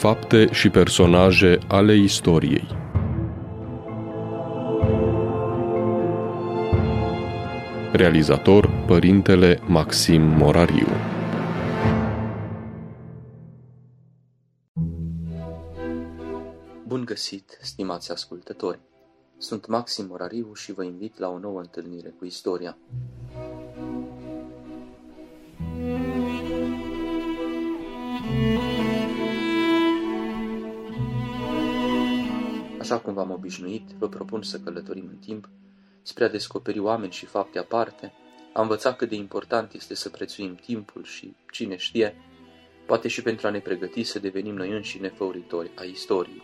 Fapte și personaje ale istoriei Realizator Părintele Maxim Morariu Bun găsit, stimați ascultători! Sunt Maxim Morariu și vă invit la o nouă întâlnire cu istoria. Așa cum v-am obișnuit, vă propun să călătorim în timp spre a descoperi oameni și fapte aparte, a învăța cât de important este să prețuim timpul și, cine știe, poate și pentru a ne pregăti să devenim noi înșine făuritori a istoriei.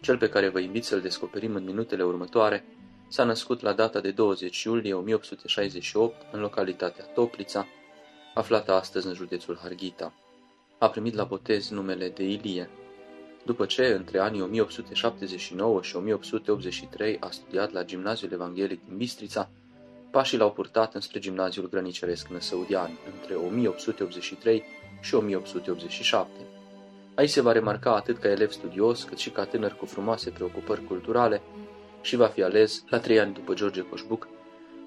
Cel pe care vă invit să-l descoperim în minutele următoare s-a născut la data de 20 iulie 1868 în localitatea Toplița, aflată astăzi în județul Harghita. A primit la botez numele de Ilie. După ce, între anii 1879 și 1883, a studiat la Gimnaziul Evanghelic din Bistrița, pașii l-au purtat înspre Gimnaziul Grăniceresc Năsăudian, între 1883 și 1887. Aici se va remarca atât ca elev studios, cât și ca tânăr cu frumoase preocupări culturale și va fi ales, la trei ani după George Coșbuc,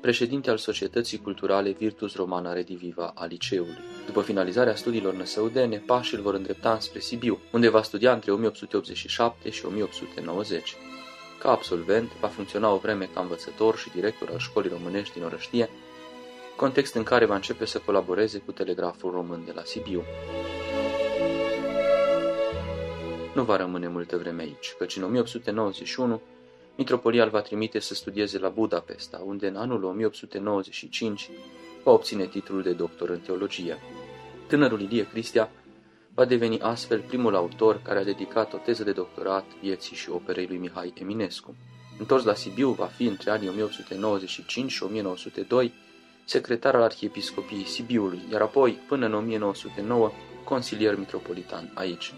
președinte al Societății Culturale Virtus Romana Rediviva a liceului. După finalizarea studiilor năsăudene, pașii îl vor îndrepta spre Sibiu, unde va studia între 1887 și 1890. Ca absolvent, va funcționa o vreme ca învățător și director al școlii românești din Orăștie, context în care va începe să colaboreze cu telegraful român de la Sibiu. Nu va rămâne multă vreme aici, căci în 1891 Mitropolia îl va trimite să studieze la Budapesta, unde în anul 1895 va obține titlul de doctor în teologie. Tânărul Ilie Cristia va deveni astfel primul autor care a dedicat o teză de doctorat vieții și operei lui Mihai Eminescu. Întors la Sibiu, va fi între anii 1895 și 1902 secretar al Arhiepiscopiei Sibiului, iar apoi, până în 1909, consilier mitropolitan aici.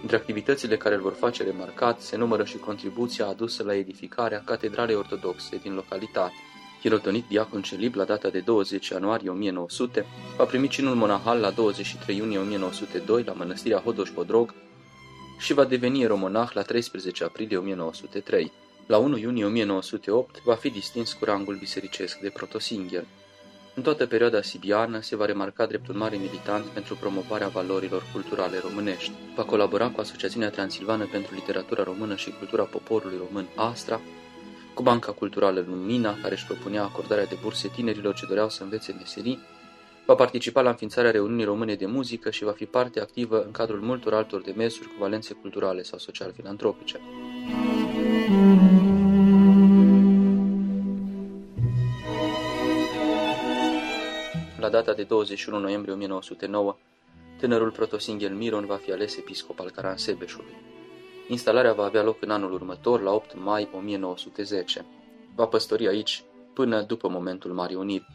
Între activitățile care îl vor face remarcat se numără și contribuția adusă la edificarea Catedralei Ortodoxe din localitate. Hirotonit diacon celib la data de 20 ianuarie 1900, va primi cinul monahal la 23 iunie 1902 la mănăstirea Hodoș-Bodrog și va deveni eromonah la 13 aprilie 1903. La 1 iunie 1908 va fi distins cu rangul bisericesc de protosingher. În toată perioada sibiană se va remarca drept un mare militant pentru promovarea valorilor culturale românești. Va colabora cu Asociația Transilvană pentru Literatura Română și Cultura Poporului Român, ASTRA, cu Banca Culturală Lumina, care își propunea acordarea de burse tinerilor ce doreau să învețe meserii, va participa la înființarea reuniunii române de muzică și va fi parte activă în cadrul multor altor demersuri cu valențe culturale sau social-filantropice. La data de 21 noiembrie 1909, tânărul protosinghel Miron va fi ales episcop al Caransebeșului. Instalarea va avea loc în anul următor, la 8 mai 1910. Va păstori aici până după momentul Marii Uniri.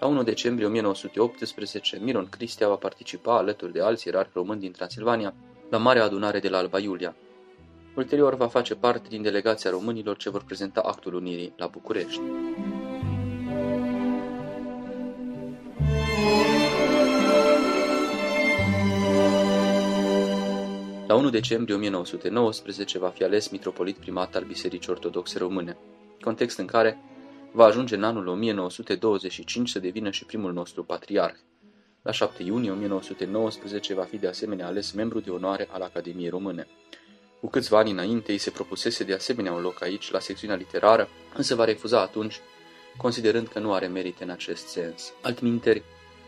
La 1 decembrie 1918, Miron Cristia va participa alături de alți ierarhi români din Transilvania la Marea Adunare de la Alba Iulia. Ulterior va face parte din delegația românilor ce vor prezenta actul unirii la București. La 1 decembrie 1919 va fi ales mitropolit primat al Bisericii Ortodoxe Române, context în care va ajunge în anul 1925 să devină și primul nostru patriarh. La 7 iunie 1919 va fi de asemenea ales membru de onoare al Academiei Române. Cu câțiva ani înainte îi se propusese de asemenea un loc aici, la secțiunea literară, însă va refuza atunci, considerând că nu are merite în acest sens. Altminteri,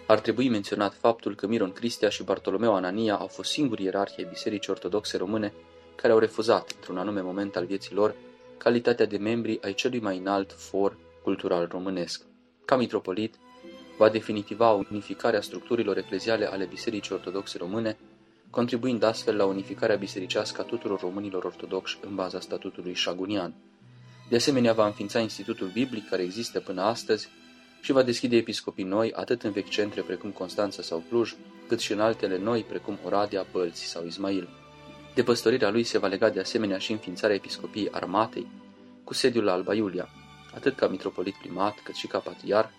ar trebui menționat faptul că Miron Cristia și Bartolomeu Anania au fost singurii ierarhii Bisericii Ortodoxe Române care au refuzat, într-un anume moment al vieții lor, calitatea de membri ai celui mai înalt for cultural românesc. Ca mitropolit, va definitiva unificarea structurilor ecleziale ale Bisericii Ortodoxe Române, contribuind astfel la unificarea bisericească a tuturor românilor ortodoxi în baza statutului șagunian. De asemenea, va înființa Institutul Biblic, care există până astăzi, și va deschide episcopii noi atât în vechi centre precum Constanța sau Cluj, cât și în altele noi precum Oradea, Bălți sau Ismail. De păstorirea lui se va lega de asemenea și înființarea episcopiei armatei, cu sediul la Alba Iulia, atât ca mitropolit primat cât și ca patriar,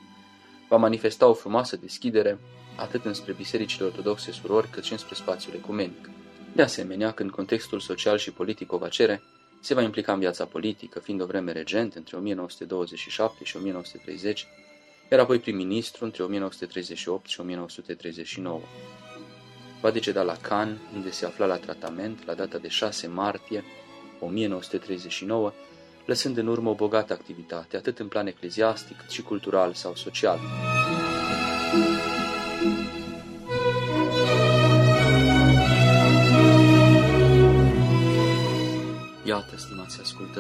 va manifesta o frumoasă deschidere atât înspre bisericile ortodoxe surori cât și înspre spațiul ecumenic. De asemenea, când contextul social și politic o va cere, se va implica în viața politică, fiind o vreme regent între 1927 și 1930, iar apoi prim-ministru între 1938 și 1939. Va deceda la Cannes, unde se afla la tratament la data de 6 martie 1939, lăsând în urmă o bogată activitate, atât în plan ecleziastic cât și cultural sau social.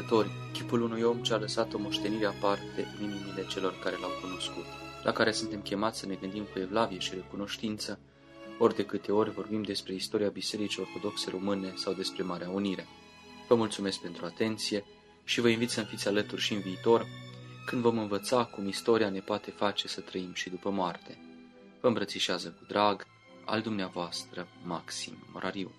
Stimați ascultători, chipul unui om ce a lăsat o moștenire aparte în inimile celor care l-au cunoscut, la care suntem chemați să ne gândim cu evlavie și recunoștință, ori de câte ori vorbim despre istoria Bisericii Ortodoxe Române sau despre Marea Unire. Vă mulțumesc pentru atenție și vă invit să-mi fiți alături și în viitor, când vom învăța cum istoria ne poate face să trăim și după moarte. Vă îmbrățișează cu drag al dumneavoastră Maxim Morariu.